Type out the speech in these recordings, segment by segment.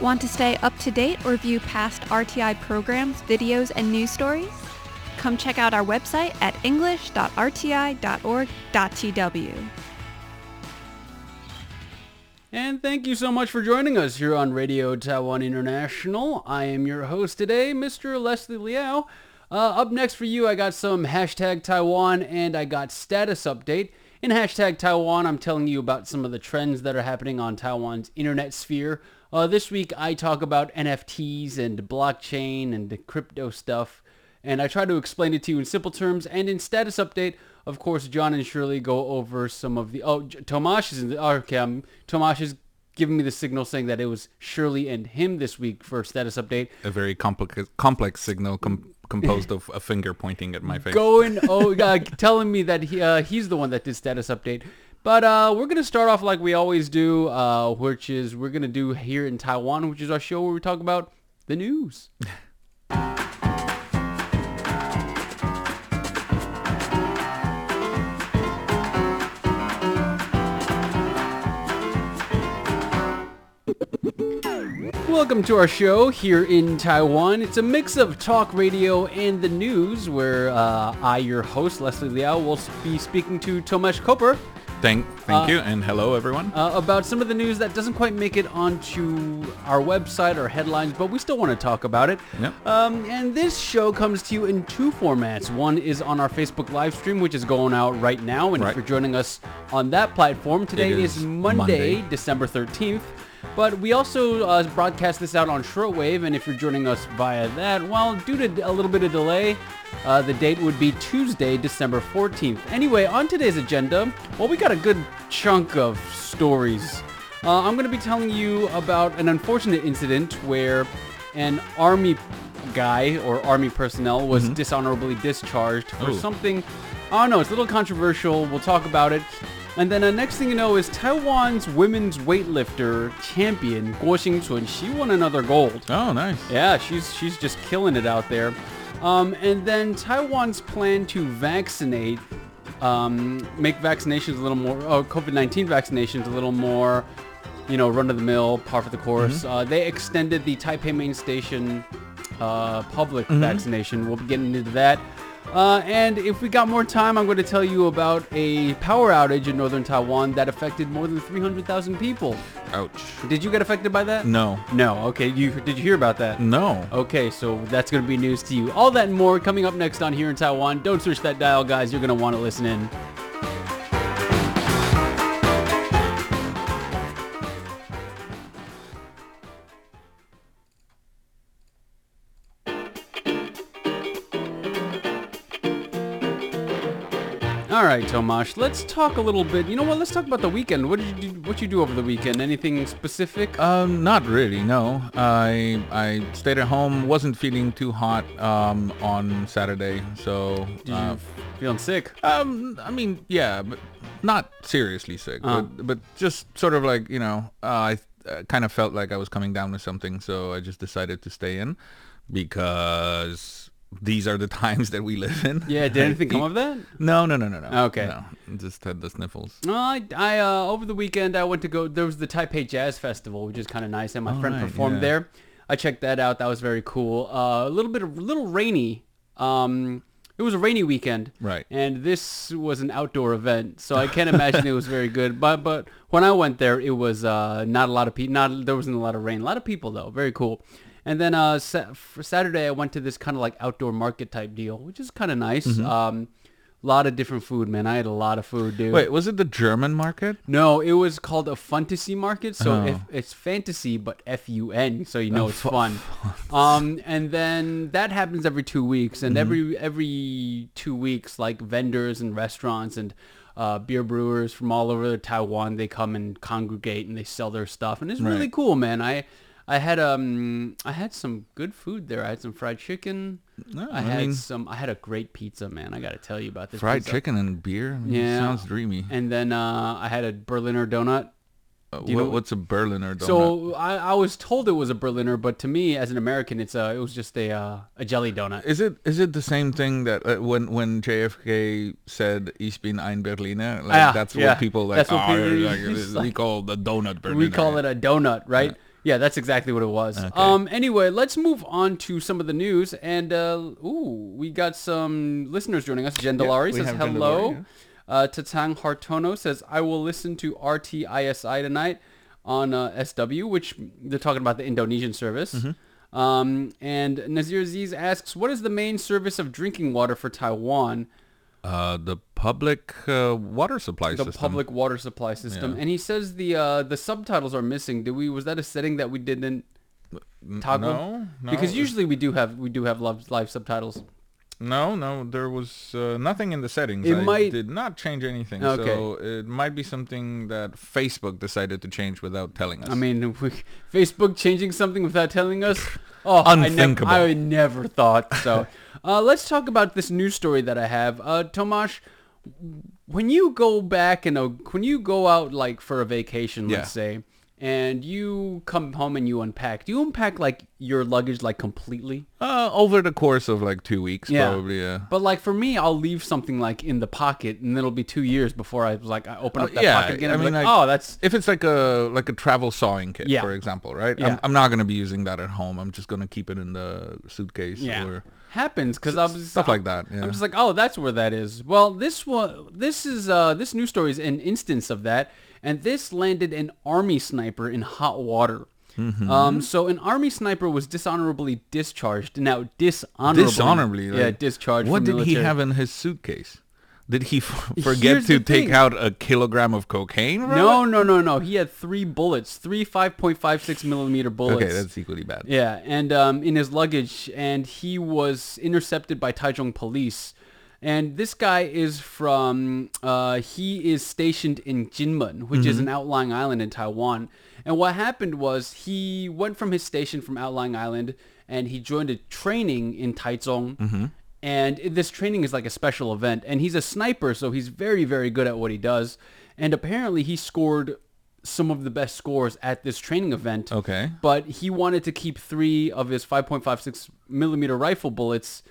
Want to stay up to date or view past RTI programs, videos, and news stories? Come check out our website at english.rti.org.tw. And thank you so much for joining us here on Radio Taiwan International. I am your host today, Mr. Leslie Liao. Uh, up next for you, I got some hashtag Taiwan and I got status update. In hashtag Taiwan, I'm telling you about some of the trends that are happening on Taiwan's internet sphere. Uh, this week, I talk about NFTs and blockchain and the crypto stuff. And I try to explain it to you in simple terms. And in status update, of course, John and Shirley go over some of the... Oh, Tomasz is in the... Oh, okay, um, Tomasz is giving me the signal saying that it was Shirley and him this week for status update. A very complex complex signal com- composed of a finger pointing at my face. Going, oh, uh, telling me that he, uh, he's the one that did status update. But uh, we're going to start off like we always do, uh, which is we're going to do here in Taiwan, which is our show where we talk about the news. Welcome to our show here in Taiwan. It's a mix of talk radio and the news where uh, I, your host, Leslie Liao, will be speaking to Tomasz Koper Thank, thank Uh, you, and hello everyone. uh, about some of the news that doesn't quite make it onto our website or headlines, but we still want to talk about it. Yep. Um, and this show comes to you in two formats. One is on our Facebook live stream, which is going out right now. And Right. if you're joining us on that platform, today It is, is Monday, Monday. December 13th. But we also uh, broadcast this out on shortwave, and if you're joining us via that, well, due to a little bit of delay, uh, the date would be Tuesday, December 14th. Anyway, on today's agenda, well, we got a good chunk of stories. Uh, I'm going to be telling you about an unfortunate incident where an army guy or army personnel was dishonorably discharged for Ooh. something. I don't know. It's a little controversial. We'll talk about it. And then uh, next thing you know is Taiwan's women's weightlifter champion Guo Xingchun. She won another gold. oh, nice. Yeah, she's she's just killing it out there. Um, and then Taiwan's plan to vaccinate, um, make vaccinations a little more, oh, COVID-19 vaccinations a little more, you know, run-of-the-mill, par for the course. Uh, they extended the Taipei main station uh, public vaccination. We'll be getting into that. Uh, and if we got more time, I'm going to tell you about a power outage in northern Taiwan that affected more than 300,000 people. Ouch. Did you get affected by that? No. No. Okay. You did you hear about that? No. Okay, so that's going to be news to you. All that and more coming up next on Here in Taiwan. Don't switch that dial, guys. You're going to want to listen in. All right, Tomasz, let's talk a little bit. You know what? Let's talk about the weekend. What did you do, what you do over the weekend? Anything specific? Um, not really. No. I I stayed at home. wasn't feeling too hot um on Saturday, so Did uh, feeling sick? um I mean yeah, but not seriously sick, Uh. but but just sort of like you know uh, I uh, kind of felt like I was coming down with something, so I just decided to stay in because these are the times that we live in. Yeah. Did anything come of that? No, no, no, no, no. Okay. No, just had the sniffles. No, I, I uh, over the weekend I went to go. There was the Taipei Jazz Festival, which is kind of nice, and my Oh, friend right, performed yeah. there. I checked that out. That was very cool. Uh, a little bit of a little rainy. Um, it was a rainy weekend, Right. And this was an outdoor event, so I can't imagine it was very good. But but when I went there, it was uh, not a lot of people. Not there wasn't a lot of rain. A lot of people though. Very cool. And then uh, sa- for Saturday, I went to this kind of like outdoor market type deal, which is kind of nice. Mm-hmm. Um, a lot of different food, man. I had a lot of food, dude. Wait, was it the German market? No, it was called a fantasy market. So Oh. if it's fantasy, but F U N, so you know Oh, it's fu- fun. um, and then that happens every two weeks, Mm-hmm. and every every two weeks, like vendors and restaurants and uh, beer brewers from all over Taiwan, they come and congregate and they sell their stuff, and it's really cool, man. I I had um I had some good food there. I had some fried chicken. No, I, I had mean- some. I had a great pizza, man. I got to tell you about this. Fried pizza. chicken and beer? I mean, Yeah. Sounds dreamy. And then uh, I had a Berliner donut. Uh, what- know- what's a Berliner donut? So I, I was told it was a Berliner, but to me, as an American, it's a it was just a uh, a jelly donut. is it is it the same thing that uh, when when JFK said "Ich bin ein Berliner"? Like Ah, that's yeah. what people like. That's what "Oh, people- like, we like- call the donut Berliner. we call it a donut, right? Yeah, that's exactly what it was. Okay. Um. Anyway, let's move on to some of the news. And uh, ooh, we got some listeners joining us. Jendalari we says have hello. Jendalari, Uh, Tatang Hartono says I will listen to RTISI tonight on uh, SW, which they're talking about the Indonesian service. Mm-hmm. Um, and Nazir Aziz asks, what is the main service of drinking water for Taiwan? Uh, the public uh, water supply system. the system. public water supply system. Yeah. And he says the uh, the subtitles are missing. Did we? Was that a setting that we didn't toggle? no, no. Because usually we do have we do have live, live subtitles. No, no, there was uh, nothing in the settings. It I might- did not change anything. Okay. So it might be something that Facebook decided to change without telling us. I mean, we, Facebook changing something without telling us. Oh, I nev- Unthinkable. I, never thought so. uh, let's talk about this news story that I have. Uh, Tomasz, when you go back and when you go out like for a vacation, let's say, and you come home and you unpack, do you unpack like your luggage like completely? uh, over the course of like two weeks, Yeah. probably. Yeah. But like for me, I'll leave something like in the pocket, and it'll be two years before I like I open up Uh, that yeah, pocket again. I mean, like, like- oh, that's If it's like a like a travel sawing kit, Yeah. for example, right? Yeah. I'm, I'm not gonna be using that at home. I'm just gonna keep it in the suitcase yeah or happens because I'm stuff like that. Yeah. I'm just like, oh, that's where that is. Well, this one, this is uh, this news story is an instance of that, and this landed an army sniper in hot water. Mm-hmm. Um, so an army sniper was dishonorably discharged. Now, dishonorably, dishonorably. yeah, discharged. What did he have in his suitcase? Did he f- forget the to take thing. out a kilogram of cocaine? No, no, no, no. He had three bullets, three 5.56 millimeter bullets. Okay, that's equally bad. Yeah, and um, in his luggage, and he was intercepted by Taichung police. And this guy is from, uh, he is stationed in Jinmen, which is an outlying island in Taiwan. And what happened was he went from his station from outlying island and he joined a training in Taichung. And this training is like a special event. And he's a sniper, so he's very, very good at what he does. And apparently he scored some of the best scores at this training event Okay. but he wanted to keep three of his 5.56 millimeter rifle bullets.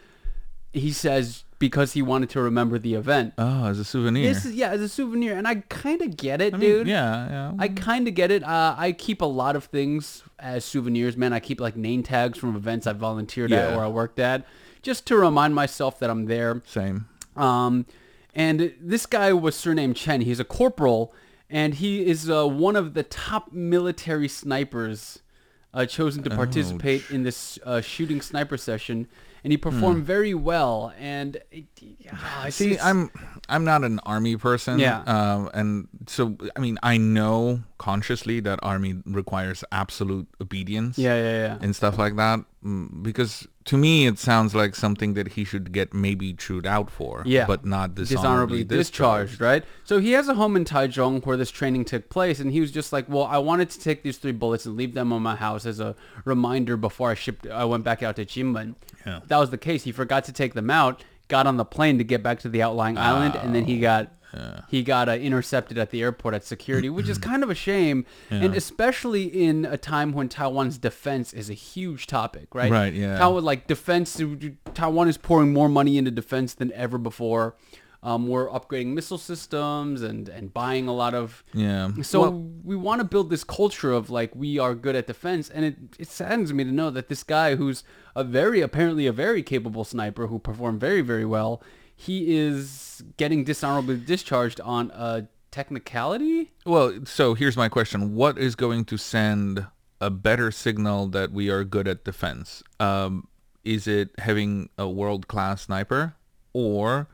He says because he wanted to remember the event. Oh, as a souvenir. This is yeah, as a souvenir, and I kind of get it, I mean, dude. Yeah, yeah. I kind of get it. Uh, I keep a lot of things as souvenirs, man. I keep like name tags from events I volunteered at or I worked at, just to remind myself that I'm there. Same. Um, and this guy was surnamed Chen. He's a corporal, and he is uh, one of the top military snipers uh, chosen to participate in this uh, shooting sniper session. And he performed very well. And it, ah, See, it's- I'm I'm not an army person. Yeah. Um, and so I mean, I know consciously that army requires absolute obedience. yeah, yeah, yeah. And stuff like that, mm, because to me it sounds like something that he should get maybe chewed out for. Yeah. But not dishonorably dishonorably, discharged, right? So he has a home in Taichung where this training took place, and he was just like, "Well, I wanted to take these three bullets and leave them on my house as a reminder before I shipped. I went back out to Jinmen. Yeah. That was the case. He forgot to take them out. Got on the plane to get back to the outlying island, and then he got he got uh, intercepted at the airport at security, which is kind of a shame, and especially in a time when Taiwan's defense is a huge topic, right? Right, yeah. Taiwan, like defense, Taiwan is pouring more money into defense than ever before. Um, we're upgrading missile systems and, and buying a lot of. Yeah. So Well- we want to build this culture of like we are good at defense, and it it saddens me to know that this guy who's a very apparently a very capable sniper who performed very very well, he is getting dishonorably discharged on a technicality. Well, so here's my question: What is going to send a better signal that we are good at defense? Um, is it having a world-class sniper, or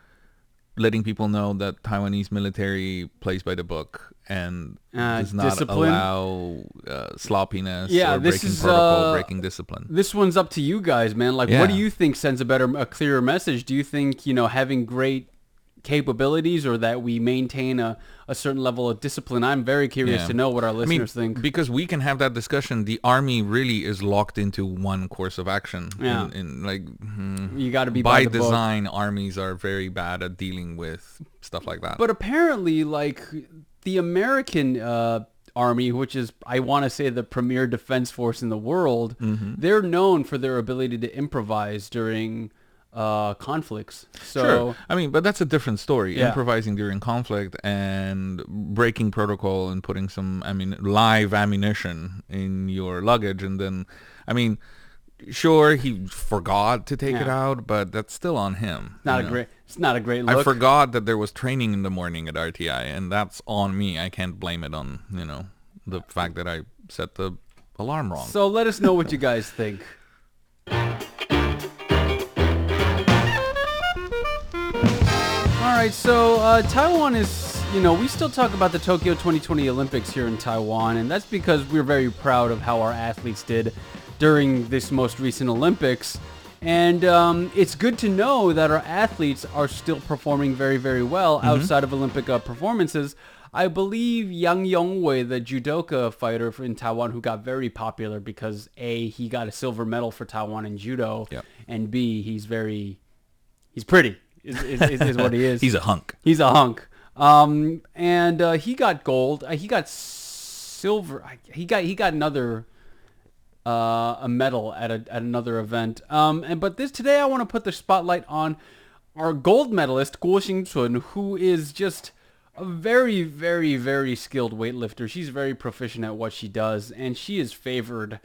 letting people know that Taiwanese military plays by the book and Uh, does not discipline? allow uh, sloppiness Yeah, or this breaking is, protocol, uh, breaking discipline? This one's up to you guys, man. Like, what do you think sends a better, a clearer message? Do you think you know having great capabilities or that we maintain a, a certain level of discipline? I'm very curious Yeah. to know what our I mean, listeners think. because we can have that discussion. The army really is locked into one course of action. Yeah. In, in like hmm, You got to be by, by the book. design, armies are very bad at dealing with stuff like that. But apparently, like the American uh, army, which is I want to say the premier defense force in the world, Mm-hmm. they're known for their ability to improvise during uh, conflicts. So Sure. I mean, but that's a different story. Yeah. Improvising during conflict and breaking protocol and putting some, I mean, live ammunition in your luggage, and then, I mean, sure he forgot to take it out, but that's still on him. not a know? great. It's not a great Look. I forgot that there was training in the morning at RTI, and that's on me. I can't blame it on you know the fact that I set the alarm wrong. So let us know what you guys think. All right, so uh, Taiwan is, you know, we still talk about the Tokyo 2020 Olympics here in Taiwan, and that's because we're very proud of how our athletes did during this most recent Olympics. And um, it's good to know that our athletes are still performing very, very well outside of Olympic uh, performances. I believe Yang Yongwei, the judoka fighter in Taiwan, who got very popular because A, he got a silver medal for Taiwan in judo, Yep. and B, he's very, he's pretty, is, is, is, is what he is. He's a hunk. He's a hunk. Um, and uh, he got gold. Uh, he got silver. He got he got another uh, a medal at a, at another event. Um, and but this today I want to put the spotlight on our gold medalist Guo Xingchun, who is just a very very very skilled weightlifter. She's very proficient at what she does, and she is favored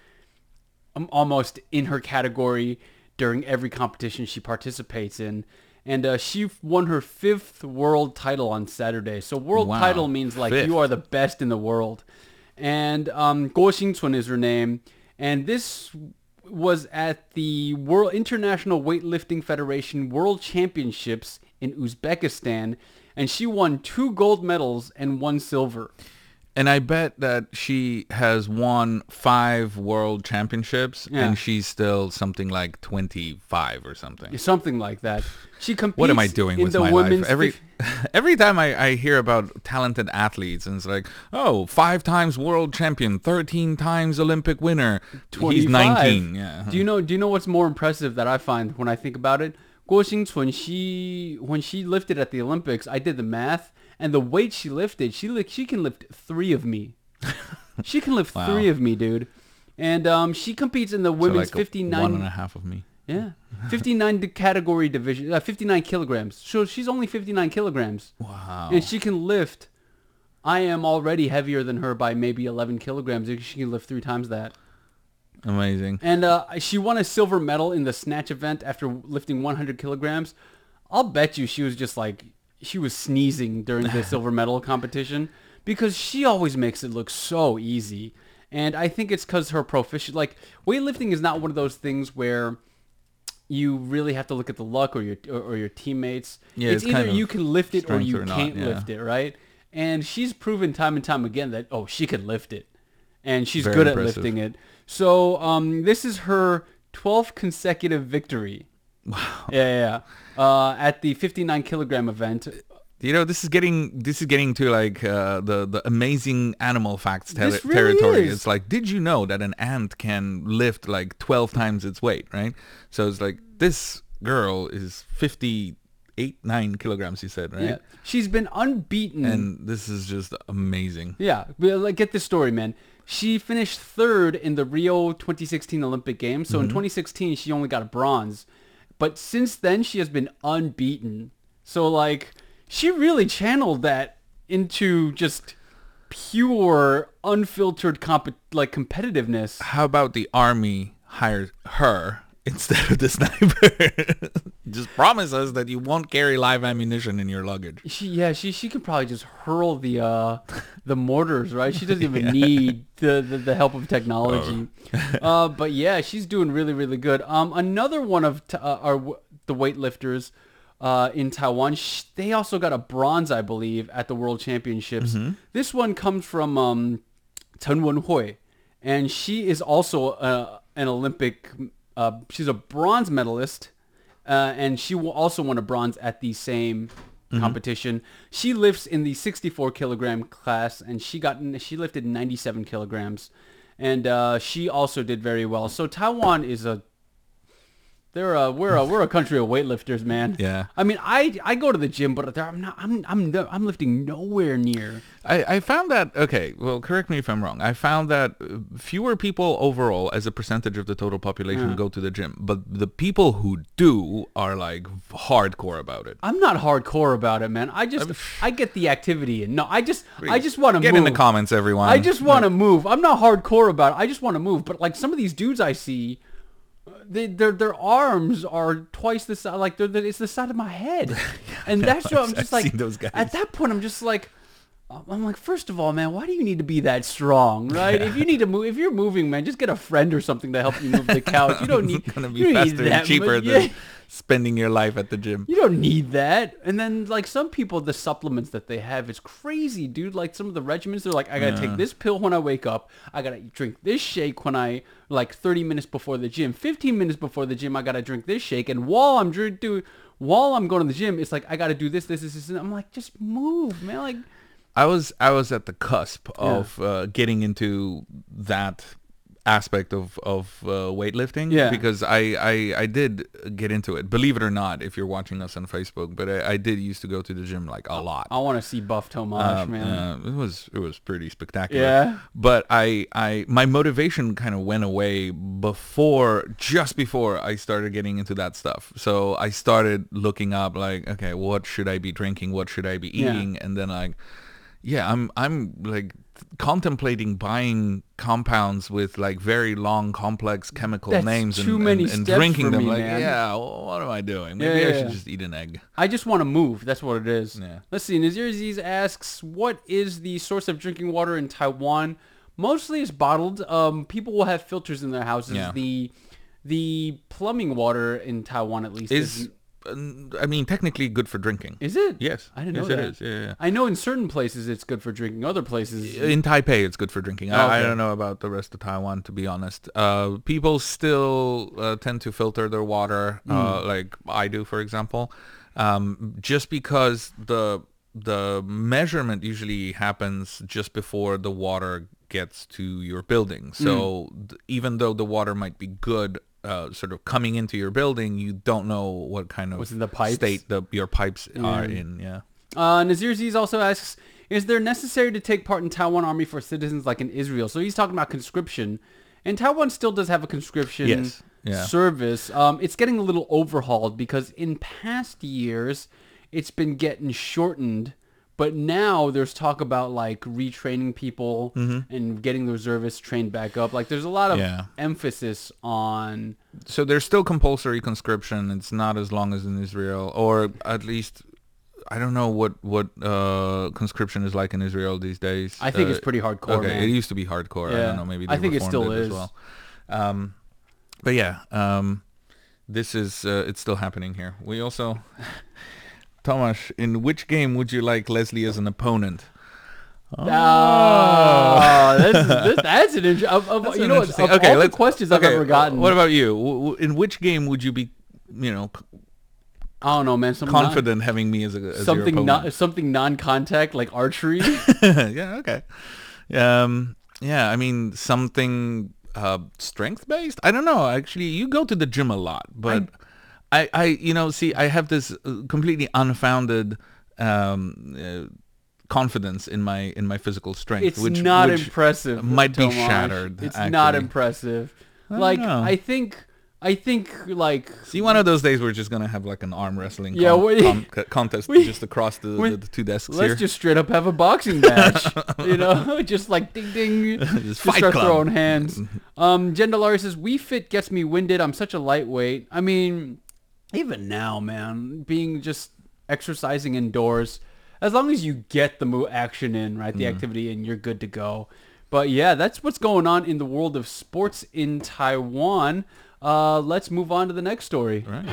um, almost in her category during every competition she participates in. And uh, she won her fifth world title on Saturday. So world Wow, title means like fifth. you are the best in the world. And um, Guo Xingchun is her name. And this was at the World International Weightlifting Federation World Championships in Uzbekistan. And she won two gold medals and one silver. And I bet that she has won five world championships, Yeah. and she's still something like 25 or something. Something like that. She competes What am I doing with my women's life? Every every time I, I hear about talented athletes, and it's like, oh, five times world champion, 13 times Olympic winner. He's 19. Yeah. Do you know? Do you know what's more impressive that I find when I think about it? Guo Xingchun, she when she lifted at the Olympics, I did the math, and the weight she lifted, she li- she can lift three of me. she can lift Wow. three of me, dude. And um, she competes in the So women's like a 59 one and a half of me. Yeah 59 d- category division, uh, 59 kilograms. So she's only 59 kilograms, Wow. and she can lift. I am already heavier than her by maybe 11 kilograms. She can lift three times that. Amazing. And uh, she won a silver medal in the snatch event after lifting 100 kilograms. I'll bet you she was just like, she was sneezing during the silver medal competition because she always makes it look so easy. And I think it's because her proficient, like weightlifting is not one of those things where you really have to look at the luck or your or, or your teammates. Yeah, it's, it's either you can lift it or you or not, can't yeah. lift it, right? And she's proven time and time again that oh, she can lift it, and she's Very good impressive. at lifting it. So um, this is her 12th consecutive victory. Wow. Yeah, yeah. yeah. Uh, at the 59 kilogram event. You know, this is getting this is getting to like uh, the the amazing animal facts ter- really territory. is. It's like, did you know that an ant can lift like twelve times its weight? Right. So it's like this girl is fifty eight nine kilograms. You said right. Yeah. She's been unbeaten. And this is just amazing. Yeah, like get this story, man. She finished third in the Rio 2016 Olympic Games. So in 2016, she only got a bronze, but since then she has been unbeaten. So like, she really channeled that into just pure, unfiltered comp like competitiveness. How about the army hires her instead of the sniper? just promise us that you won't carry live ammunition in your luggage. She yeah she she could probably just hurl the uh the mortars right. She doesn't even need the, the the help of technology. uh, but yeah, she's doing really really good. Um, another one of t- uh, our w- the weightlifters uh in Taiwan, they also got a bronze, I believe, at the World Championships. This one comes from um Chen Wenhui, and she is also uh, an Olympic. Uh, she's a bronze medalist, uh, and she will also won a bronze at the same competition. She lifts in the 64 kilogram class, and she got she lifted 97 kilograms, and uh, she also did very well. So Taiwan is a They're a, we're a, we're a country of weightlifters, man. Yeah. I mean, I I go to the gym, but I'm not. I'm I'm I'm lifting nowhere near. I, I found that okay. Well, correct me if I'm wrong. I found that uh, fewer people overall, as a percentage of the total population, go to the gym. But the people who do are like hardcore about it. I'm not hardcore about it, man. I just I get the activity and no, I just I just want to Get move. in the comments, everyone. I just want to move. I'm not hardcore about it. I just want to move. But like some of these dudes I see, uh, they, their their arms are twice the size. Like they're, the- it's the side of my head, and that's what I'm just like. seen those guys. At that point, I'm just like. I'm like, first of all, man, why do you need to be that strong, right? If you need to move, if you're moving, man, just get a friend or something to help you move the couch. You don't need, gonna be faster and cheaper much- than yeah. Spending your life at the gym. You don't need that. And then like some people, the supplements that they have is crazy, dude. Like some of the regimens, they're like, I gotta take this pill when I wake up. I gotta drink this shake when I like 30 minutes before the gym. 15 minutes before the gym, I gotta drink this shake. And while I'm drink, do while I'm going to the gym, it's like I gotta do this, this, this, this. And I'm like, just move, man. Like I was I was at the cusp of uh, getting into that aspect of of uh, weightlifting Yeah. because I, I I did get into it believe it or not if you're watching us on Facebook but I, I did used to go to the gym like a lot I want to see Buff Tomasz, Um, man. uh, it was it was pretty spectacular. Yeah. But I I my motivation kind of went away before just before I started getting into that stuff. So I started looking up like okay, what should I be drinking? What should I be Yeah. eating? And then like yeah, I'm I'm like contemplating buying compounds with like very long complex chemical That's names and, and, and drinking them me, like man. yeah, what am I doing? Maybe Yeah, I yeah, should just eat an egg. I just want to move. That's what it is. Yeah. Let's see. Nazir Aziz asks, "What is the source of drinking water in Taiwan?" Mostly it's bottled. Um, people will have filters in their houses. Yeah. The the plumbing water in Taiwan, at least, is Is I mean technically good for drinking. is it? Yes. I didn't yes, know it that. is. Yeah, yeah. I know in certain places it's good for drinking. Other places, In Taipei, it's good for drinking. Oh, I, I don't know about the rest of Taiwan, to be honest. Uh, people still uh, tend to filter their water, uh, Hmm. like I do, for example, um, just because the the measurement usually happens just before the water gets to your building. Hmm. So th- even though the water might be good. Uh, sort of coming into your building, you don't know what kind of What's in the pipes? state the your pipes are Yeah. in. Yeah. Uh, Nazir also asks, is there necessary to take part in Taiwan army for citizens like in Israel? So he's talking about conscription. And Taiwan still does have a conscription Yes. Yeah. service. Um, it's getting a little overhauled because in past years, it's been getting shortened. But now there's talk about like retraining people and getting the reservists trained back up. Like there's a lot of Mm-hmm. Yeah. emphasis on So there's still compulsory conscription. It's not as long as in Israel, or at least I don't know what what uh, conscription is like in Israel these days. I think Uh, it's pretty hardcore, Okay, man. it used to be hardcore. I don't know. Maybe I think it still as is. well. Um, but yeah, um, this is uh, it's still happening here. We also, Tomasz, in which game would you like Leslie as an opponent? Oh, this is, this, that's an interesting. Of, of, That's you an know, interesting- of all the questions I've ever gotten. What about you? In which game would you be, you know, I don't know, man. Something confident having me as a as something opponent? something non-contact like archery. yeah, okay. Um, yeah, I mean something uh, strength based. I don't know. Actually, you go to the gym a lot, but I, I, I, you know, see, I have this uh, completely unfounded um, uh, confidence in my in my physical strength, it's which not which impressive. might be shattered. It's not impressive. don't Like know. I think, I think like See, one of those days we're just gonna have like an arm wrestling Yeah, con- we- con- co- contest we- just across the, we- the, the two desks let's here. just straight up have a boxing match. you know, just like ding ding, just, Fight start Club. throwing hands. Um, Jen Delari says, "We fit gets me winded. I'm such a lightweight. I mean, even now, man, being just exercising indoors, as long as you get the mo- action in, right, the Mm-hmm. activity in, you're good to go. But yeah, that's what's going on in the world of sports in Taiwan. Uh, let's move on to the next story. Right.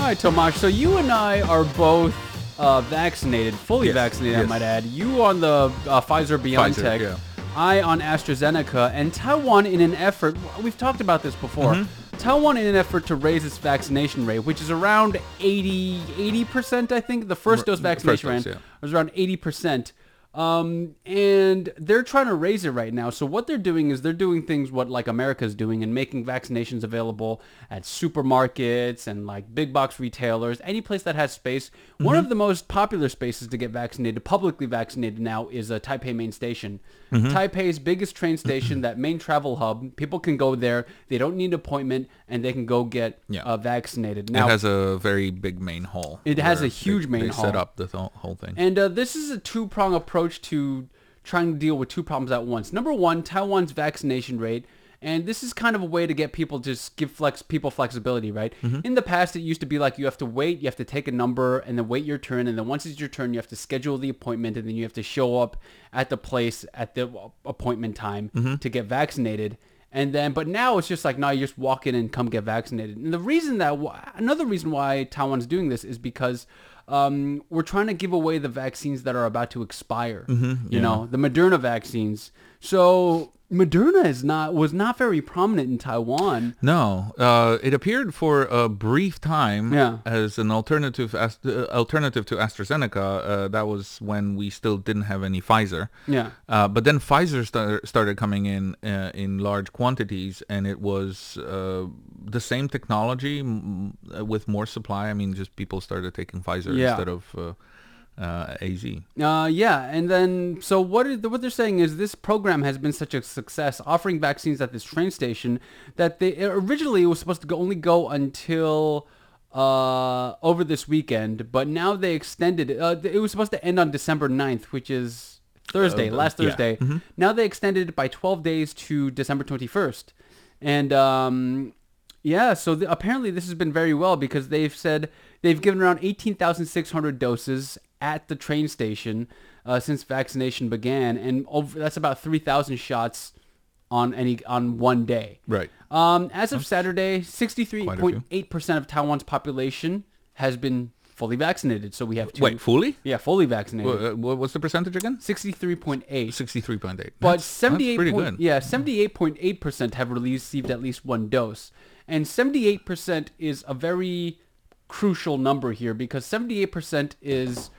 All right, Tomasz. So you and I are both uh, vaccinated, fully Yes, vaccinated, I might add. You on the uh, Pfizer BioNTech. yeah. I on AstraZeneca, and Taiwan in an effort. We've talked about this before. Mm-hmm. Taiwan in an effort to raise its vaccination rate, which is around 80 80%, I think. The first dose vaccination first dose, rate yeah. was around eighty percent. Um, and they're trying to raise it right now. So what they're doing is they're doing things what like America's doing and making vaccinations available at supermarkets and like big box retailers, any place that has space. One of the most popular spaces to get vaccinated, publicly vaccinated now, is a Taipei main station. Taipei's biggest train station, that main travel hub. People can go there. They don't need an appointment and they can go get Yeah. uh, vaccinated. Now, it has a very big main hall. It has a huge they, main they hall. set up the th- whole thing. And uh, this is a two-prong approach to trying to deal with two problems at once. Number one, Taiwan's vaccination rate. And this is kind of a way to get people just give flex people flexibility, right? Mm-hmm. In the past, it used to be like you have to wait, you have to take a number, and then wait your turn, and then once it's your turn, you have to schedule the appointment, and then you have to show up at the place at the appointment time mm-hmm. to get vaccinated. And then, but now it's just like, no, you just walk in and come get vaccinated. And the reason that, another reason why Taiwan's doing this is because um, we're trying to give away the vaccines that are about to expire. You know, the Moderna vaccines. So Moderna is not was not very prominent in Taiwan. No, uh, it appeared for a brief time Yeah. as an alternative as, uh, alternative to AstraZeneca. Uh, that was when we still didn't have any Pfizer. Yeah. Uh, but then Pfizer started started coming in uh, in large quantities, and it was uh, the same technology m- m- with more supply. I mean, just people started taking Pfizer Yeah. instead of uh, AZ. Uh, yeah, and then so what is what they're saying is this program has been such a success, offering vaccines at this train station that they originally it was supposed to go, only go until uh, over this weekend, but now they extended it. Uh, it was supposed to end on December 9th, which is Thursday, Uh, last yeah. Thursday. Now they extended it by 12 days to December 21st, and um, yeah, so th- apparently this has been very well because they've said they've given around 18,600 doses at the train station uh, since vaccination began, and over, that's about 3,000 shots on any on one day. Right. Um, as of Saturday, quite a few. 63.8% of Taiwan's population has been fully vaccinated. So we have two. Wait, fully? Yeah, fully vaccinated. Wha- uh, what- What's the percentage again? 63.8. Sixty-three point eight. But seventy-eight, that's pretty point, good. yeah, seventy-eight point eight percent have received at least one dose, and seventy-eight percent is a very crucial number here because seventy-eight percent is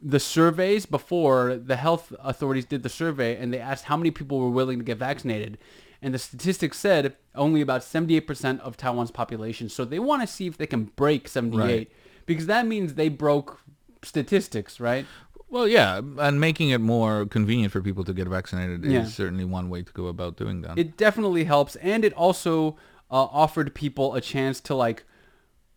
the surveys before the health authorities did the survey and they asked how many people were willing to get vaccinated, and the statistics said only about seventy-eight percent of Taiwan's population. So they want to see if they can break seventy-eight Right. Because that means they broke statistics, right? Well, yeah, and making it more convenient for people to get vaccinated Yeah. is certainly one way to go about doing that. it definitely helps and it also uh, offered people a chance to like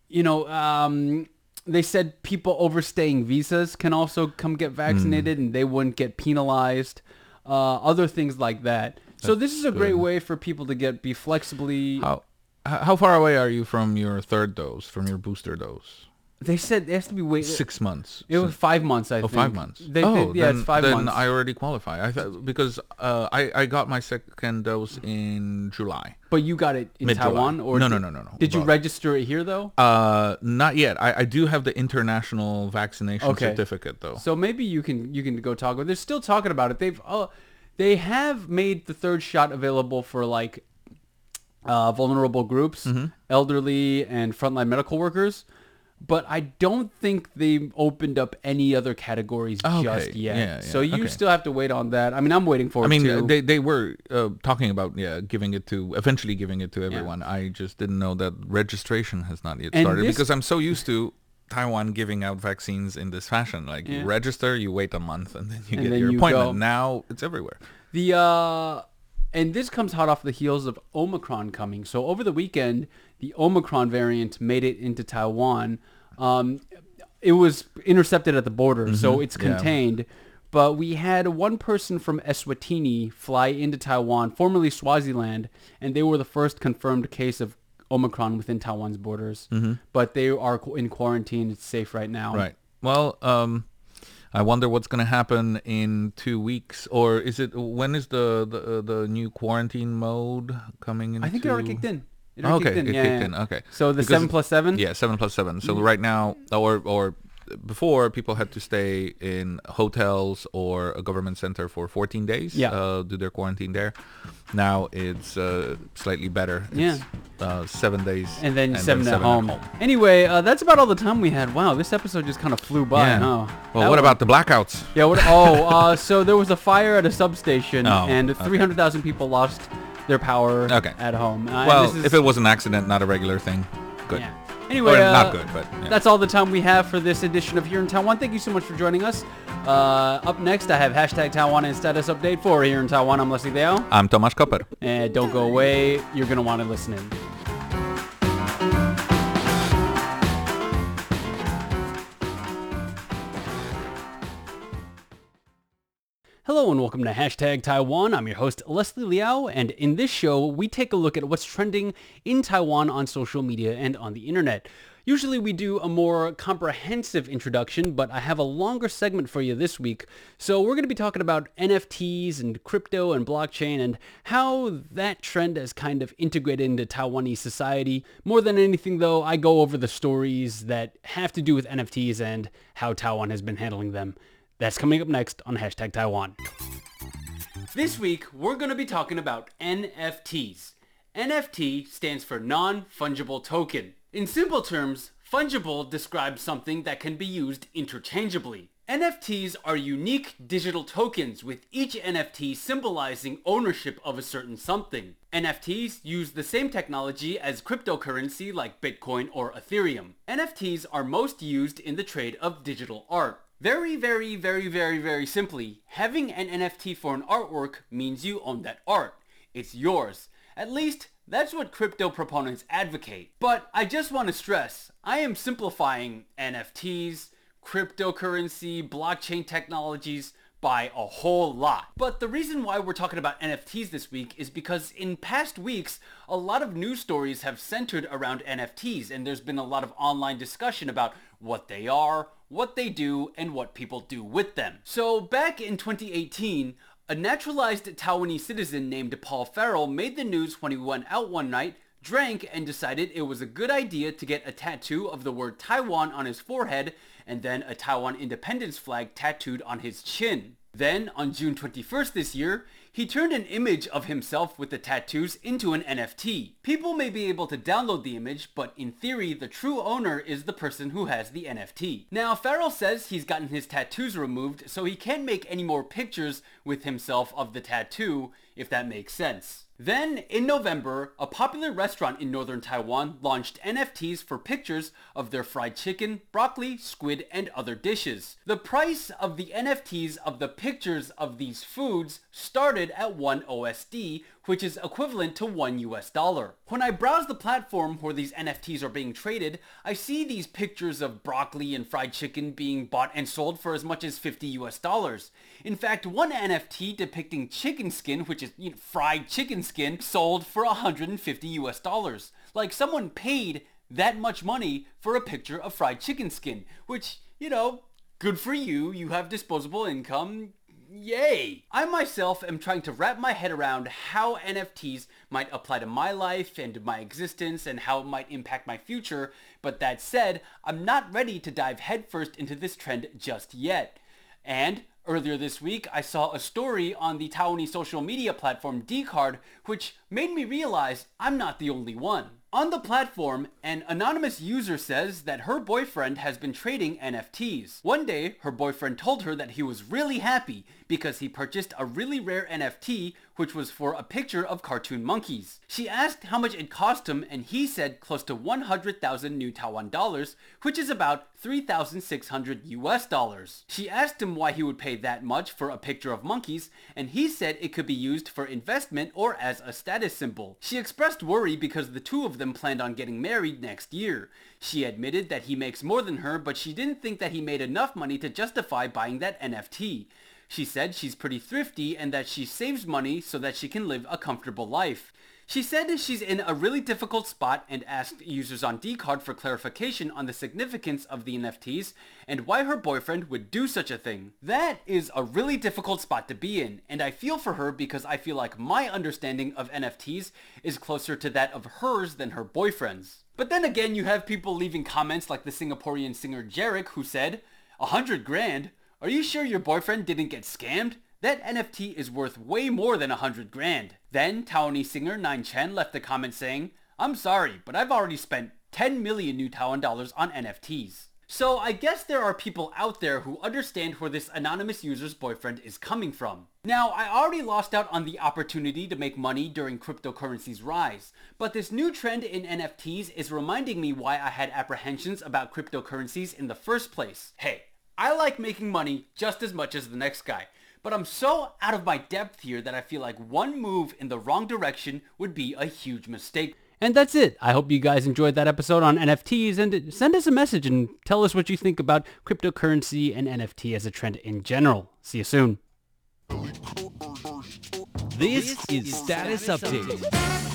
you know um, they said people overstaying visas can also come get vaccinated and they wouldn't get penalized uh, other things like that so this is a great way for people to get be flexibly how how far away are you from your third dose, from your booster dose? They said it has to be wait Six months. it was five months i Oh, think five months. they, oh, they- yeah then, it's five then months I already qualify. I thought because uh, I I got my second dose in July. but you got it in Mid-July. taiwan or No, did, no, no, no, no. did you register it here though Uh, not yet. I, I do have the international vaccination Okay. certificate though. So maybe you can you can go talk. They're still talking about it. They've uh, they have made the third shot available for like uh, vulnerable groups, Mm-hmm. elderly and frontline medical workers. But I don't think they opened up any other categories Okay. just yet. Yeah, so you Okay. still have to wait on that. I mean, I'm waiting for it too. I mean, too. they they were uh, talking about yeah, giving it to eventually giving it to everyone. I just didn't know that registration has not yet And started this- because I'm so used to Taiwan giving out vaccines in this fashion. Like Yeah. you register, you wait a month, and then you And get then your you appointment. go. Now it's everywhere. The uh and this comes hot off the heels of Omicron coming. So over the weekend, the Omicron variant made it into Taiwan. Um, it was intercepted at the border, so it's Mm-hmm. yeah. contained. But we had one person from Eswatini fly into Taiwan, formerly Swaziland, and they were the first confirmed case of Omicron within Taiwan's borders. But they are in quarantine. It's safe right now. Mm-hmm. Right. Well, um, I wonder what's going to happen in two weeks, or is it when is the the, uh, the new quarantine mode coming in? I think it already kicked in. It already okay, kicked in. it Yeah, kicked yeah. in. Okay. So the Because- seven plus seven. Yeah, seven plus seven. So right now, or or before people had to stay in hotels or a government center for 14 days. Yeah. Uh, do their quarantine there. Now it's uh, slightly better. Yeah. It's, uh, seven days. And then seven, at, home. Anyway, uh, that's about all the time we had. Wow, this episode just kind of flew by, Yeah. huh? Well, That what was- about the blackouts? Yeah. What? Oh, uh, so there was a fire at a substation, Oh, and okay. 300,000 people lost their power Okay. at home. Uh, well, this is- if it was an accident, not a regular thing, good. Yeah. Anyway, uh, not good, but yeah. that's all the time we have for this edition of Here in Taiwan. Thank you so much for joining us. Uh, up next, I have hashtag Taiwan and status update for Here in Taiwan. I'm Leslie Liao. I'm Tomasz Koper. And don't go away. You're going to want to listen in. Hello and welcome to Hashtag Taiwan. I'm your host, Leslie Liao, and in this show, we take a look at what's trending in Taiwan on social media and on the internet. Usually we do a more comprehensive introduction, but I have a longer segment for you this week. So we're going to be talking about NFTs and crypto and blockchain and how that trend has kind of integrated into Taiwanese society. More than anything though, I go over the stories that have to do with NFTs and how Taiwan has been handling them. That's coming up next on Hashtag Taiwan. This week, we're going to be talking about NFTs. NFT stands for non-fungible token. In simple terms, fungible describes something that can be used interchangeably. NFTs are unique digital tokens with each NFT symbolizing ownership of a certain something. NFTs use the same technology as cryptocurrency like Bitcoin or Ethereum. NFTs are most used in the trade of digital art. Very, very, very, very, very simply, having an NFT for an artwork means you own that art. It's yours. At least, that's what crypto proponents advocate. But I just want to stress, I am simplifying NFTs, cryptocurrency, blockchain technologies by a whole lot. But the reason why we're talking about NFTs this week is because in past weeks, a lot of news stories have centered around NFTs and there's been a lot of online discussion about what they are, what they do, and what people do with them. So back in 2018, a naturalized Taiwanese citizen named Paul Farrell made the news when he went out one night, drank, and decided it was a good idea to get a tattoo of the word Taiwan on his forehead and then a Taiwan independence flag tattooed on his chin. Then, on June 21st this year, he turned an image of himself with the tattoos into an NFT. People may be able to download the image, but in theory, the true owner is the person who has the NFT. Now, Farrell says he's gotten his tattoos removed, so he can't make any more pictures with himself of the tattoo, if that makes sense. Then, in November, a popular restaurant in northern Taiwan launched NFTs for pictures of their fried chicken, broccoli, squid, and other dishes. The price of the NFTs of the pictures of these foods started at 1 OSD, which is equivalent to 1 US dollar. When I browse the platform where these NFTs are being traded, I see these pictures of broccoli and fried chicken being bought and sold for as much as 50 US dollars. In fact, one NFT depicting chicken skin, which is you know, fried chicken skin, sold for 150 US dollars. Like someone paid that much money for a picture of fried chicken skin, which, you know, good for you, you have disposable income, Yay! I myself am trying to wrap my head around how NFTs might apply to my life and my existence and how it might impact my future, but that said, I'm not ready to dive headfirst into this trend just yet. And earlier this week, I saw a story on the Taiwanese social media platform Dcard, which made me realize I'm not the only one. On the platform, an anonymous user says that her boyfriend has been trading NFTs. One day, her boyfriend told her that he was really happy because he purchased a really rare NFT which was for a picture of cartoon monkeys. She asked how much it cost him and he said close to 100,000 new Taiwan dollars, which is about 3,600 US dollars. She asked him why he would pay that much for a picture of monkeys and he said it could be used for investment or as a status symbol. She expressed worry because the two of them planned on getting married next year. She admitted that he makes more than her, but she didn't think that he made enough money to justify buying that NFT. She said she's pretty thrifty and that she saves money so that she can live a comfortable life. She said she's in a really difficult spot and asked users on Dcard for clarification on the significance of the NFTs and why her boyfriend would do such a thing. That is a really difficult spot to be in, and I feel for her because I feel like my understanding of NFTs is closer to that of hers than her boyfriend's. But then again, you have people leaving comments like the Singaporean singer Jarek who said, "A hundred grand? Are you sure your boyfriend didn't get scammed? That NFT is worth way more than a hundred grand." Then Taiwanese singer Nine Chen left a comment saying, "I'm sorry, but I've already spent 10 million new Taiwan dollars on NFTs." So I guess there are people out there who understand where this anonymous user's boyfriend is coming from. Now, I already lost out on the opportunity to make money during cryptocurrency's rise, but this new trend in NFTs is reminding me why I had apprehensions about cryptocurrencies in the first place. Hey, I like making money just as much as the next guy, but I'm so out of my depth here that I feel like one move in the wrong direction would be a huge mistake. And that's it. I hope you guys enjoyed that episode on NFTs and send us a message and tell us what you think about cryptocurrency and NFT as a trend in general. See you soon. This is Status Update.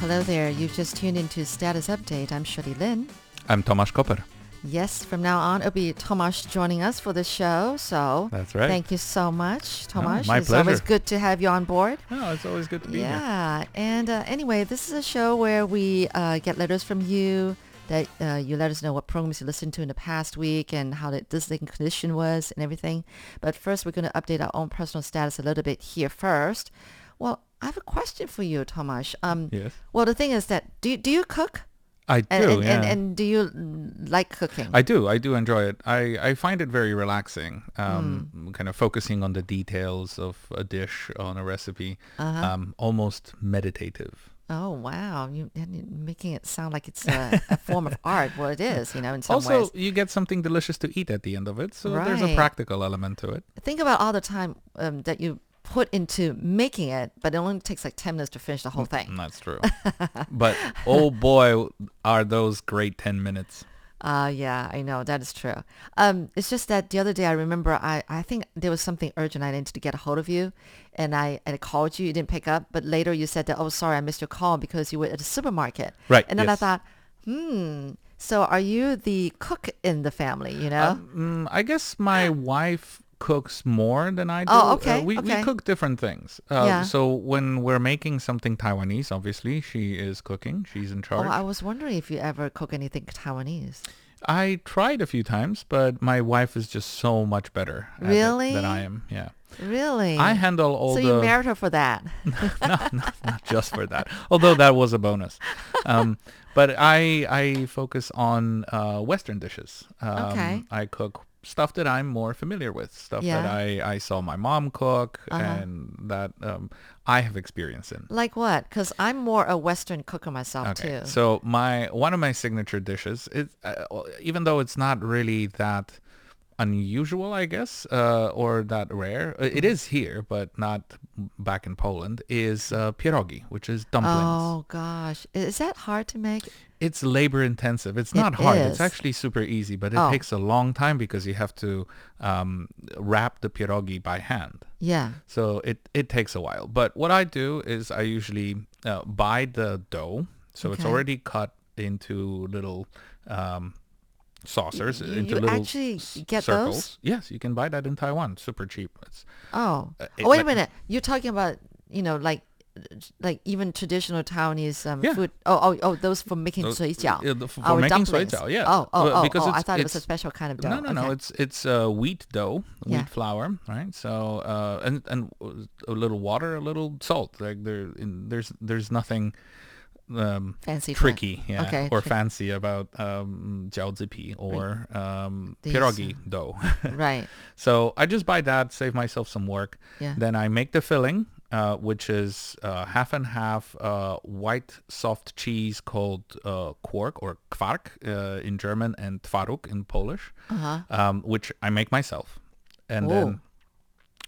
Hello there. You've just tuned into Status Update. I'm Shirley Lin. I'm Tomasz Koper. Yes, from now on, it'll be Tomasz joining us for the show. So That's right. thank you so much, Tomasz. my it's always good to have you on board. Oh, it's always good to be here. Yeah. And uh, anyway, this is a show where we uh, get letters from you that uh, you let us know what programs you listened to in the past week and how the listening condition was and everything. But first, we're going to update our own personal status a little bit here first. Well, I have a question for you, Tomasz. Um, Yes. Well, the thing is that do, do you cook? I do, And, and, yeah. and, and do you mm, like cooking? I do. I do enjoy it. I, I find it very relaxing. Um, Hmm. Kind of focusing on the details of a dish on a recipe. Uh-huh. Um, almost meditative. Oh wow, you, you're making it sound like it's a, a form of art. Well, it is, you know, in some also, ways. you get something delicious to eat at the end of it. So there's a practical element to it. Think about all the time um, that you put into making it, but it only takes like ten minutes to finish the whole thing. Mm, That's true. but oh boy, are those great 10 minutes. Uh, yeah, I know that is true. Um, it's just that the other day I remember I, I think there was something urgent I needed to get a hold of you, and I and I called you, you didn't pick up, but later you said that oh sorry I missed your call because you were at the supermarket. Right, And then I thought, hmm. So are you the cook in the family? You know? Mm, I guess my wife cooks more than I do. Oh, Uh, okay, we, we okay. cook different things. Uh, Yeah. So when we're making something Taiwanese, obviously, she is cooking. She's in charge. oh. I was wondering if you ever cook anything Taiwanese. I tried a few times, but my wife is just so much better Really? than I am. Yeah. Really? I handle all so the... you married her for that? no, no, not just for that. Although that was a bonus. Um, but I I focus on uh, Western dishes. Um, Okay. I cook stuff that I'm more familiar with, stuff that I, I saw my mom cook Uh-huh. and that um, I have experience in. like what? Because I'm more a Western cooker myself Okay, too. so my one of my signature dishes is uh, even though it's not really that unusual, I guess, uh, or that rare. uh, It is here, but not back in Poland. Is uh, pierogi, which is dumplings. oh gosh, is that hard to make? It's labor intensive. It's It not hard. is. It's actually super easy, but it Oh. takes a long time because you have to um, wrap the pierogi by hand. Yeah. So it, it takes a while. But what I do is I usually uh, buy the dough. So it's already cut into little um, saucers, You- into you little actually get circles. those? Yes, you can buy that in Taiwan. Super cheap. It's Oh. Uh, it oh, wait like- a minute. You're talking about you know like like even traditional Taiwanese um, yeah. food. Oh, oh, oh, those for making those, shuijiao. Yeah, for, making dumplings. yeah. Oh, oh, oh, because oh, I thought it was a special kind of dough. No, no, okay. no. It's it's uh, wheat dough, wheat yeah. flour, right? So uh, and and a little water, a little salt. Like there, in, there's there's nothing. Um, fancy tricky, yeah, okay, or fancy about um, jiaozipi or right. um, pierogi uh, dough. right. So I just buy that, save myself some work. Yeah. Then I make the filling, uh, which is uh, half and half uh, white soft cheese called uh, quark or kwark uh, in German and twaróg in Polish, Uh-huh. um, which I make myself. And Ooh. then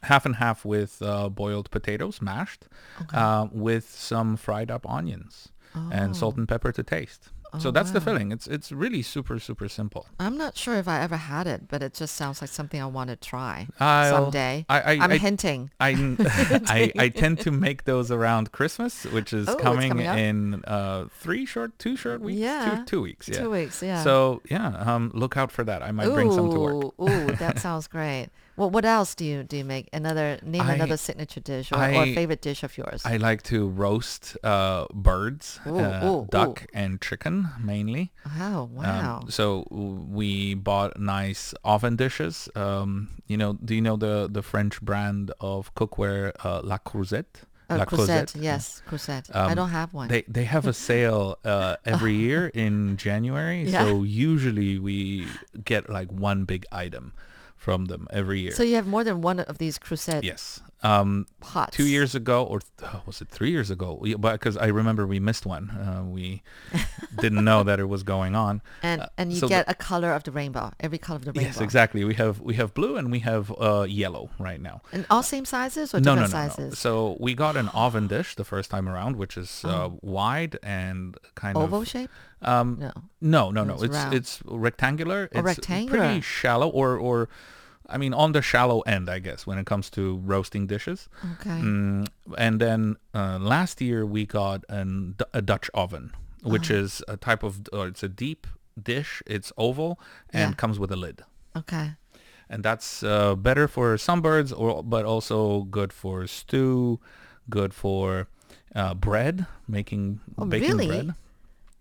half and half with uh, boiled potatoes, mashed, uh, with some fried up onions and salt and pepper to taste. So that's the Oh. filling. It's it's really super super simple. I'm not sure if I ever had it, but it just sounds like something I want to try I'll- someday. I- I- am hinting. I, I I tend to make those around Christmas, which is Oh, coming, coming in uh, three short, two short weeks, Yeah. two, two weeks, yeah. Two weeks, yeah. So yeah, um, look out for that. I might bring some to work. Ooh, ooh, that sounds great. Well, what else do you do you make? Another name I- another signature dish or, or favorite dish of yours. I like to roast uh, birds, Ooh, uh, ooh, duck, ooh. and chicken mainly. oh wow! Um, so we bought nice oven dishes. Um, you know, do you know the the French brand of cookware uh, La Creuset? Uh, La Creuset, yes, Creuset. I Um, don't have one. They they have a sale uh, every year in January. Yeah. So usually we get like one big item from them every year. so you have more than one of these Creusets. yes. Um, pots. two years ago, or th- uh, was it three years ago? Because I remember we missed one. Uh, we didn't know that it was going on. and Uh, and you so the- get a color of the rainbow, every color of the rainbow. Yes, exactly. We have we have blue and we have uh, yellow right now. And all same sizes or No, no, different no, no. sizes? So we got an oven dish the first time around, which is uh, Oh. wide and kind Oval of oval shape? Um, No. no, no, no. It's It's it's rectangular. Oh, it's rectangular. Pretty shallow, or or, I mean, on the shallow end, I guess, when it comes to roasting dishes. Okay. Mm, and then uh, last year we got an, a Dutch oven, which Uh-huh. is a type of, or it's a deep dish. It's oval and Yeah. comes with a lid. Okay. And that's uh, better for some birds, or but also good for stew, good for uh, bread, making Oh, baking really? bread.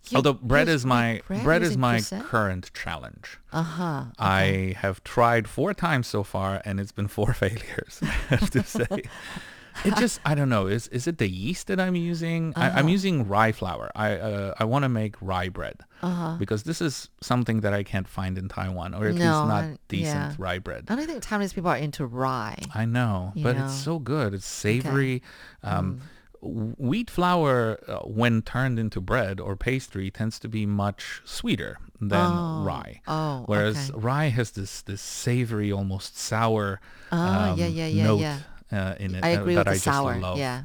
You- Although bread is my make bread, is my Creuset? current challenge. Uh-huh. I have tried four times so far, and it's been four failures. I have to say, it just I don't know. Is is it the yeast that I'm using? I, Uh-huh. I'm using rye flour. I uh, I want to make rye bread Uh-huh. because this is something that I can't find in Taiwan, or at No, least not I- decent yeah. rye bread. I don't think Taiwanese people are into rye. I know, but know. it's so good. It's savory. Um, Mm. Wheat flour, uh, when turned into bread or pastry, tends to be much sweeter than Oh. rye. Oh, Whereas okay. rye has this this savory, almost sour Ah, um, yeah, yeah, yeah, note yeah. Uh, in it I uh, that with I the just love. Yeah.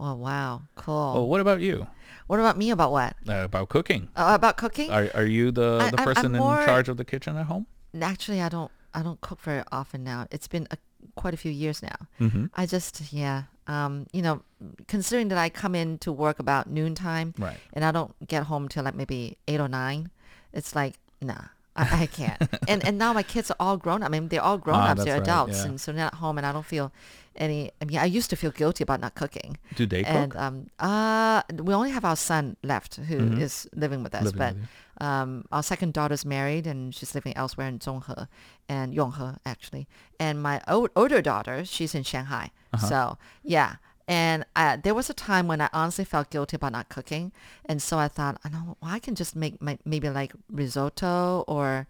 Oh, wow. Cool. Oh, what about you? What about me about what? Uh, about cooking? About cooking? Are are you the, I- the person more- in charge of the kitchen at home? Actually, I don't I don't cook very often now. It's been a, quite a few years now. Mm-hmm. I just yeah, um, you know, considering that I come in to work about noontime Right. and I don't get home till like maybe eight or nine, it's like nah. I, I can't. and and now my kids are all grown. up. I mean, they're all grown Ah, ups. They're right, adults, yeah. and so they're at home, and I don't feel any. I mean, I used to feel guilty about not cooking. Do they cook? And um, uh, we only have our son left who is Mhm. living with us, Living but with um, our second daughter's married and she's living elsewhere in Zhonghe and Yonghe actually. And my old, older daughter, she's in Shanghai. Uh-huh. So yeah. And uh, there was a time when I honestly felt guilty about not cooking, and so I thought, I know, well, I can just make my, maybe like risotto or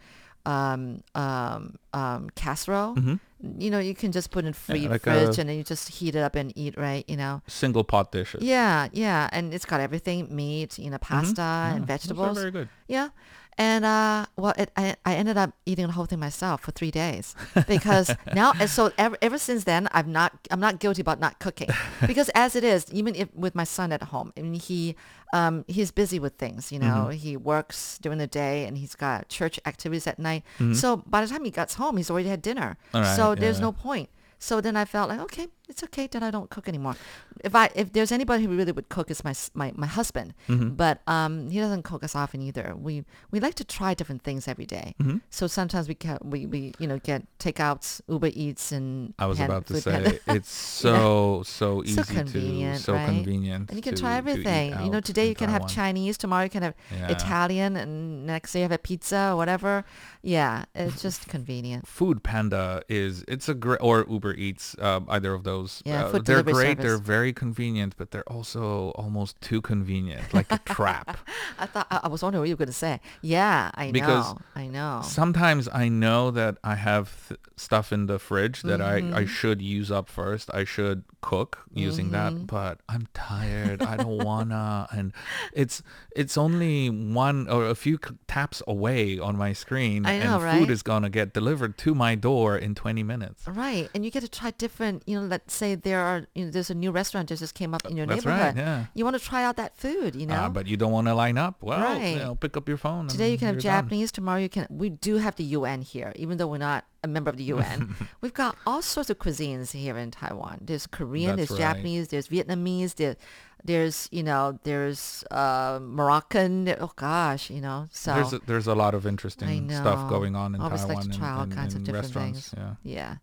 um, um, um, casserole. Mhm. You know, you can just put in free like fridge and then you just heat it up and eat, right? You know. Single pot dishes. Yeah, yeah, and it's got everything: meat, you know, pasta Yeah, and vegetables. very good. Yeah. And uh, well, it, I, I ended up eating the whole thing myself for three days because now, and so ever, ever since then, I'm not, I'm not guilty about not cooking because as it is, even if with my son at home, I mean, he, um, he's busy with things, you know, he works during the day and he's got church activities at night. So by the time he gets home, he's already had dinner. Right, so there's yeah. no point. So then I felt like, okay, it's okay that I don't cook anymore. If I if there's anybody who really would cook, it's my my, my husband. Mm-hmm. But um, he doesn't cook us often either. We we like to try different things every day. Mm-hmm. So sometimes we get we, we you know get takeouts, Uber Eats, and I was Pan- about to say it's so so easy so convenient, to so right? convenient. And you can to- try everything. You know, today you can have. Chinese, tomorrow you can have Yeah. Italian, and next day you have a pizza or whatever. Yeah, it's just convenient. Food Panda is it's a great or Uber Eats um, either of those. Yeah, uh, they're great. They're very convenient, but they're also almost too convenient, like a trap. I thought I, I was wondering what you were going to say. Yeah, I Because know. I know. Sometimes I know that I have th- stuff in the fridge that I, Mm-hmm. I should use up first. I should cook using Mm-hmm. that, but I'm tired. I don't wanna. And it's it's only one or a few c- taps away on my screen, I know, and right? food is gonna get delivered to my door in 20 minutes. Right, and you get to try different, you know, like say there are, you know, there's a new restaurant that just came up in your That's neighborhood. right. Yeah. You want to try out that food, you know? Uh, but you don't want to line up. Well, Right. you know, pick up your phone. Today you can have you're done. Japanese. Tomorrow you can. We do have the UN here, even though we're not a member of the UN. We've got all sorts of cuisines here in Taiwan. There's Korean, That's there's right. Japanese, there's Vietnamese, there, there's you know, there's uh, Moroccan. Oh gosh, you know. So There's a, there's a lot of interesting stuff going on in Always like Taiwan to and, try all and- kinds of different restaurants. things. Yeah. yeah.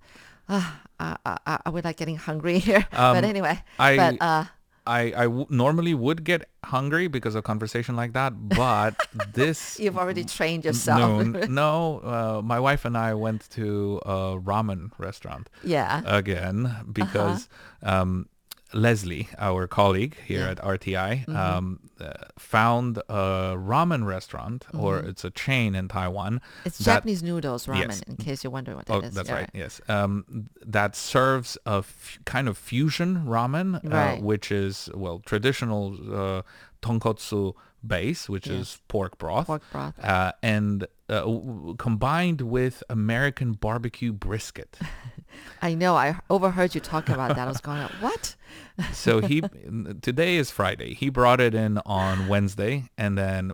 Ah, I, I, I, would like getting hungry here, Um, but anyway. I- but uh, I, I w- normally would get hungry because of conversation like that, but this you've already trained yourself. noon, no, uh, my wife and I went to a ramen restaurant yeah. again because um, Leslie, our colleague here. Yeah. at RTI, Mm-hmm. um, uh, found a ramen restaurant, or it's a chain in Taiwan. Mm-hmm. It's that- Japanese noodles ramen, Yes. in case you're wondering what that Oh, is. that's Yeah. right. Yes, um, that serves a f- kind of fusion ramen, uh, which is well traditional uh, tonkotsu base, which Yes. is pork broth, Pork broth. uh, and uh, w- combined with American barbecue brisket. I know. I overheard you talking about that. I was going, what? so he today is Friday. He brought it in on Wednesday, and then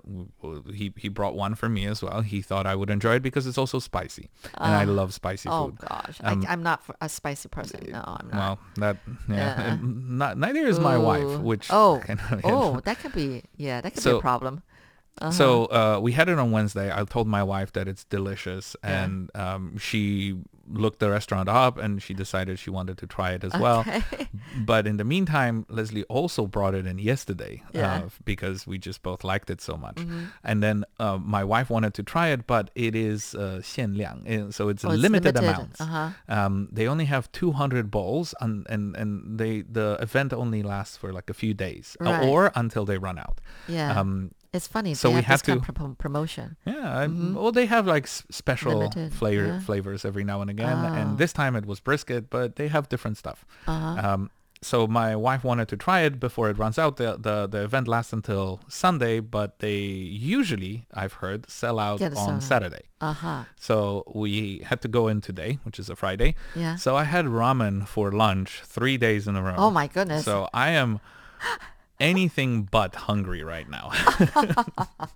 he he brought one for me as well. He thought I would enjoy it because it's also spicy, and I love spicy Oh food. Oh gosh, Um, I, I'm not a spicy person. No, I'm not. Well, that yeah, and not, neither is my wife, which oh kind of, oh that could be yeah that could be a problem. Uh-huh. So uh, we had it on Wednesday. I told my wife that it's delicious, Yeah. and um, she looked the restaurant up and she decided she wanted to try it as well. But in the meantime, Leslie also brought it in yesterday Yeah. uh, because we just both liked it so much. Mm-hmm. And then uh, my wife wanted to try it, but it is uh, 限量, uh, so it's Oh, it's limited, limited. amounts. Uh-huh. Um, they only have 200 bowls, and, and, and they the event only lasts for like a few days, uh, Right. or until they run out. Yeah, Um, it's funny. so they we have, have this kind to- pro- promotion. yeah, I- well, they have like s- special Limited, flavor yeah. flavors every now and again, Oh. and this time it was brisket, but they have different stuff. Uh-huh. Um, so my wife wanted to try it before it runs out. The, the the event lasts until Sunday, but they usually, I've heard, sell out on out. Saturday. Uh huh. So we had to go in today, which is a Friday. Yeah. So I had ramen for lunch three days in a row. Oh my goodness. So I am anything but hungry right now.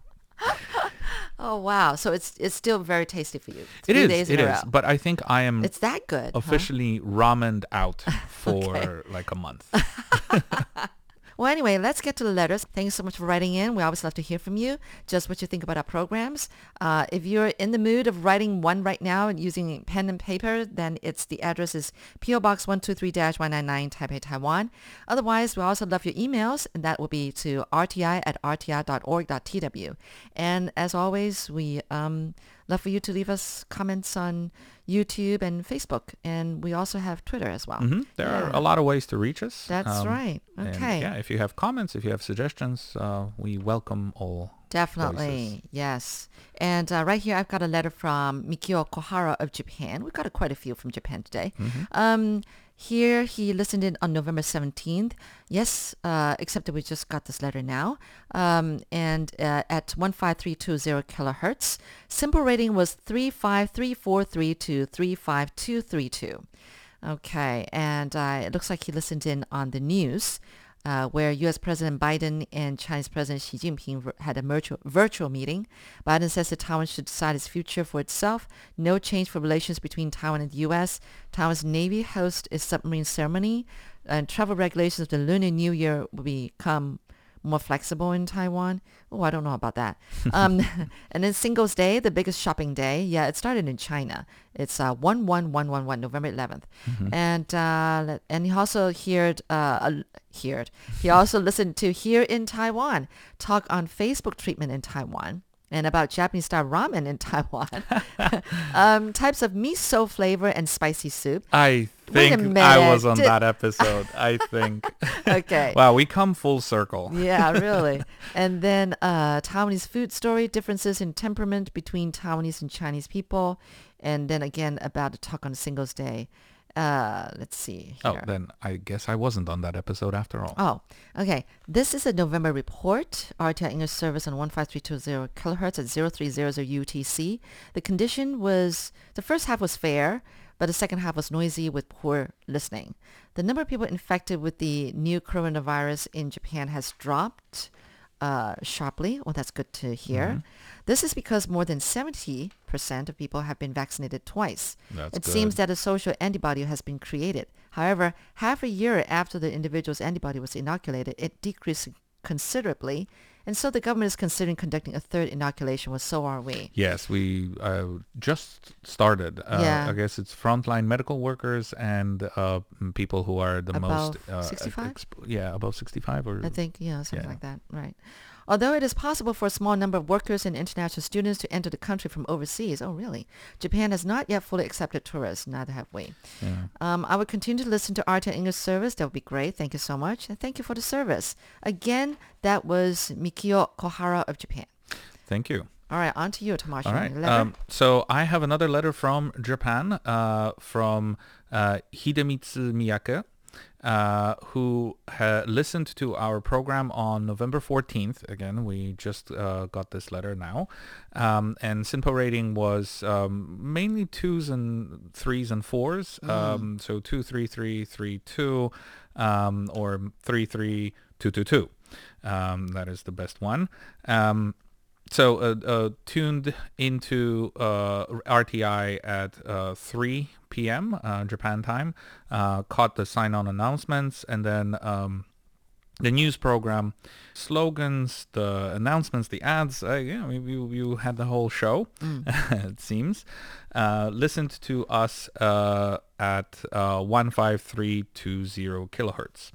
oh wow. So it's it's still very tasty for you. it Three is, days it in a is. But I think I am It's that good. huh? officially ramened out for like a month. Well, anyway, let's get to the letters. Thanks so much for writing in. We always love to hear from you, just what you think about our programs. Uh, if you're in the mood of writing one right now and using pen and paper, then it's the address is PO Box 123-199 Taipei, Taiwan. Otherwise, we also love your emails, and that will be to rti at rti.org.tw. And as always, we um, love for you to leave us comments on YouTube and Facebook, and we also have Twitter as well. hmm There are a lot of ways to reach us. That's Um, right. Okay. yeah, if you have comments, if you have suggestions, uh, we welcome all. Definitely, yes. And uh, right here, I've got a letter from Mikio Kohara of Japan. We've got a, quite a few from Japan today. Um, here, he listened in on November 17th. Yes, uh, except that we just got this letter now. Um, and uh, at 15320 kilohertz. SINPO rating was 35343 to 35232. Okay, and uh, it looks like he listened in on the news, uh, where U.S. President Biden and Chinese President Xi Jinping had a virtual, virtual meeting. Biden says that Taiwan should decide its future for itself. No change for relations between Taiwan and the U.S. Taiwan's Navy hosts a submarine ceremony, and travel regulations of the Lunar New Year will become more flexible in Taiwan. Oh, I don't know about that. Um, and then Singles Day, the biggest shopping day. Yeah, it started in China. It's uh, 11111, November 11th. And uh, and he also heard, uh, heard, he also listened to Here in Taiwan, talk on Facebook treatment in Taiwan. And about Japanese style ramen in Taiwan, um, types of miso flavor and spicy soup. I think I was on Did- that episode. I think. Okay. wow, we come full circle. yeah, really. And then uh, Taiwanese food story, differences in temperament between Taiwanese and Chinese people. And then again about the talk on Singles Day. Uh, let's see Oh, then I guess I wasn't on that episode after all. Oh, okay. This is a November report. RTI English service on 15320 kilohertz at 0300 UTC. The condition was, the first half was fair, but the second half was noisy with poor listening. The number of people infected with the new coronavirus in Japan has dropped uh, sharply. Well, that's good to hear. Mm-hmm. This is because more than 70% of people have been vaccinated twice. That's it seems that a social antibody has been created. However, half a year after the individual's antibody was inoculated, it decreased considerably. And so the government is considering conducting a third inoculation. Well, so are we. Yes, we uh, just started. Uh, Yeah. I guess it's frontline medical workers and uh, people who are the most Above uh, 65? exp- yeah, above 65 or I think, yeah, something Yeah. like that. Right. Although it is possible for a small number of workers and international students to enter the country from overseas, oh really? Japan has not yet fully accepted tourists. Neither have we. yeah. Um, I will continue to listen to RT English service. That would be great. Thank you so much. And thank you for the service. Again, that was Mikio Kohara of Japan. Thank you. All right, on to you, Tomasz. All right. Um, so I have another letter from Japan, uh, from uh, Hidemitsu Miyake, uh, who ha- listened to our program on November 14th. Again, we just uh, got this letter now. Um, and SINPO rating was um, mainly twos and threes and fours. Um, so two, three, three, three, two, um, or three, three, two, two, two. Um, that is the best one. So uh, uh, tuned into uh, RTI at uh, 3 p.m. Uh, Japan time, uh, caught the sign-on announcements, and then um, the news program, slogans, the announcements, the ads. Uh, yeah, you, you, had the whole show, it seems. Uh, listened to us uh, at uh, 15320 kilohertz.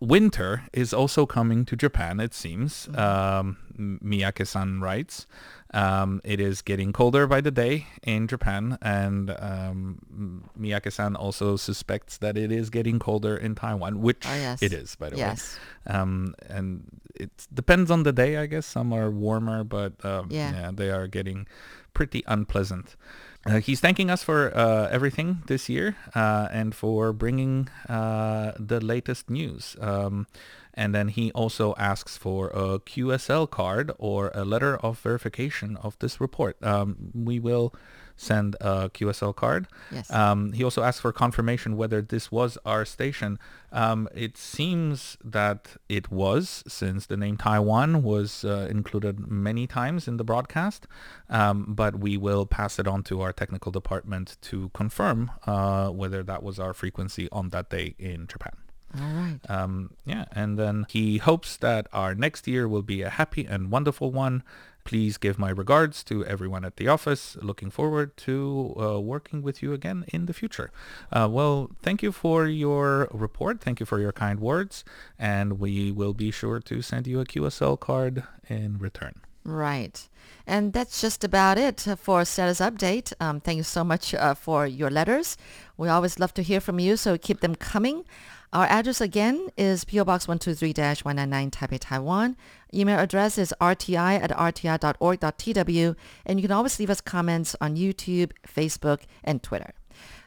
Winter is also coming to Japan, it seems. Um, Miyake-san writes. Um, it is getting colder by the day in Japan, and um, Miyake-san also suspects that it is getting colder in Taiwan, which Oh, yes. it is, by the Yes. way. Um, and it depends on the day, I guess. Some are warmer, but um, Yeah. yeah, they are getting pretty unpleasant. Uh, he's thanking us for uh, everything this year uh, and for bringing uh, the latest news. Um, and then he also asks for a QSL card or a letter of verification of this report. Um, we will send a QSL card. Yes. Um, he also asked for confirmation whether this was our station. Um, it seems that it was, since the name Taiwan was uh, included many times in the broadcast. Um, but we will pass it on to our technical department to confirm uh, whether that was our frequency on that day in Japan. All right. Um, yeah, and then he hopes that our next year will be a happy and wonderful one. Please give my regards to everyone at the office. Looking forward to uh, working with you again in the future. Uh, well, thank you for your report. Thank you for your kind words. And we will be sure to send you a QSL card in return. Right. And that's just about it for status update. Um, thank you so much uh, for your letters. We always love to hear from you, so keep them coming. Our address again is PO Box 123-199 Taipei, Taiwan. Email address is rti at rti.org.tw. And you can always leave us comments on YouTube, Facebook, and Twitter.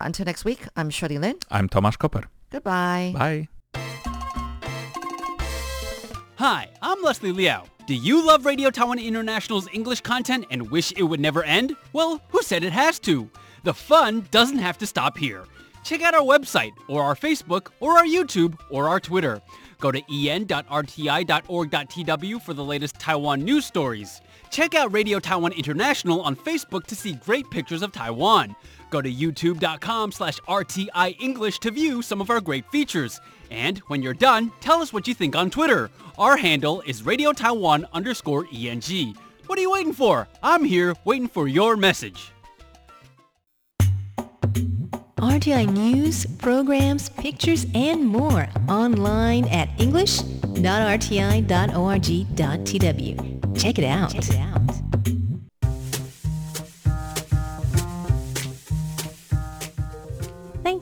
Until next week, I'm Shirley Lin. I'm Tomasz Koper. Goodbye. Bye. Hi, I'm Leslie Liao. Do you love Radio Taiwan International's English content and wish it would never end? Well, who said it has to? The fun doesn't have to stop here. Check out our website, or our Facebook, or our YouTube, or our Twitter. Go to en.rti.org.tw for the latest Taiwan news stories. Check out Radio Taiwan International on Facebook to see great pictures of Taiwan. Go to youtube.com slash RTI English to view some of our great features. And when you're done, tell us what you think on Twitter. Our handle is Radio Taiwan underscore ENG. What are you waiting for? I'm here waiting for your message. RTI news, programs, pictures, and more online at english.rti.org.tw. Check it out. Check it out.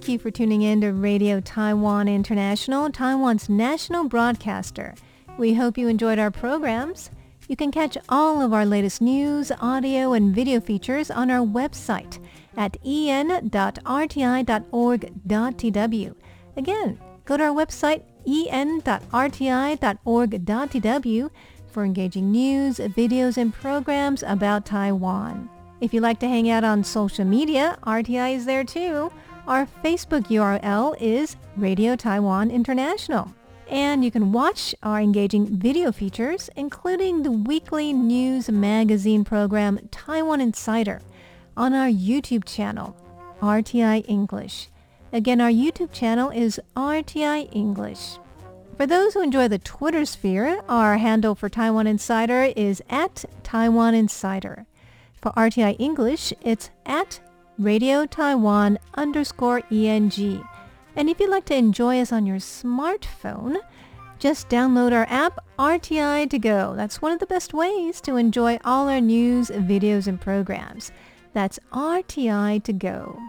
Thank you for tuning in to Radio Taiwan International, Taiwan's national broadcaster. We hope you enjoyed our programs. You can catch all of our latest news, audio, and video features on our website at en.rti.org.tw. Again, go to our website en.rti.org.tw for engaging news, videos, and programs about Taiwan. If you like to hang out on social media, RTI is there too. Our Facebook URL is Radio Taiwan International. And you can watch our engaging video features, including the weekly news magazine program Taiwan Insider, on our YouTube channel, RTI English. Again, our YouTube channel is RTI English. For those who enjoy the Twitter sphere, our handle for Taiwan Insider is at Taiwan Insider. For RTI English, it's at Radio Taiwan underscore ENG. And if you'd like to enjoy us on your smartphone, just download our app RTI to go. That's one of the best ways to enjoy all our news, videos, and programs. That's RTI to go.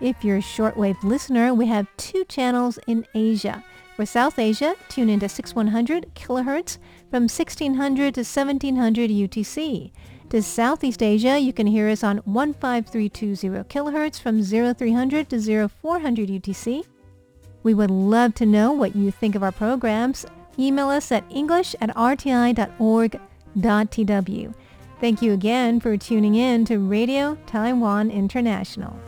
If you're a shortwave listener, we have two channels in Asia. For South Asia, tune into 6100 kilohertz from 1600 to 1700 UTC. To Southeast Asia, you can hear us on 15320 kHz from 0300 to 0400 UTC. We would love to know what you think of our programs. Email us at english at rti.org.tw. Thank you again for tuning in to Radio Taiwan International.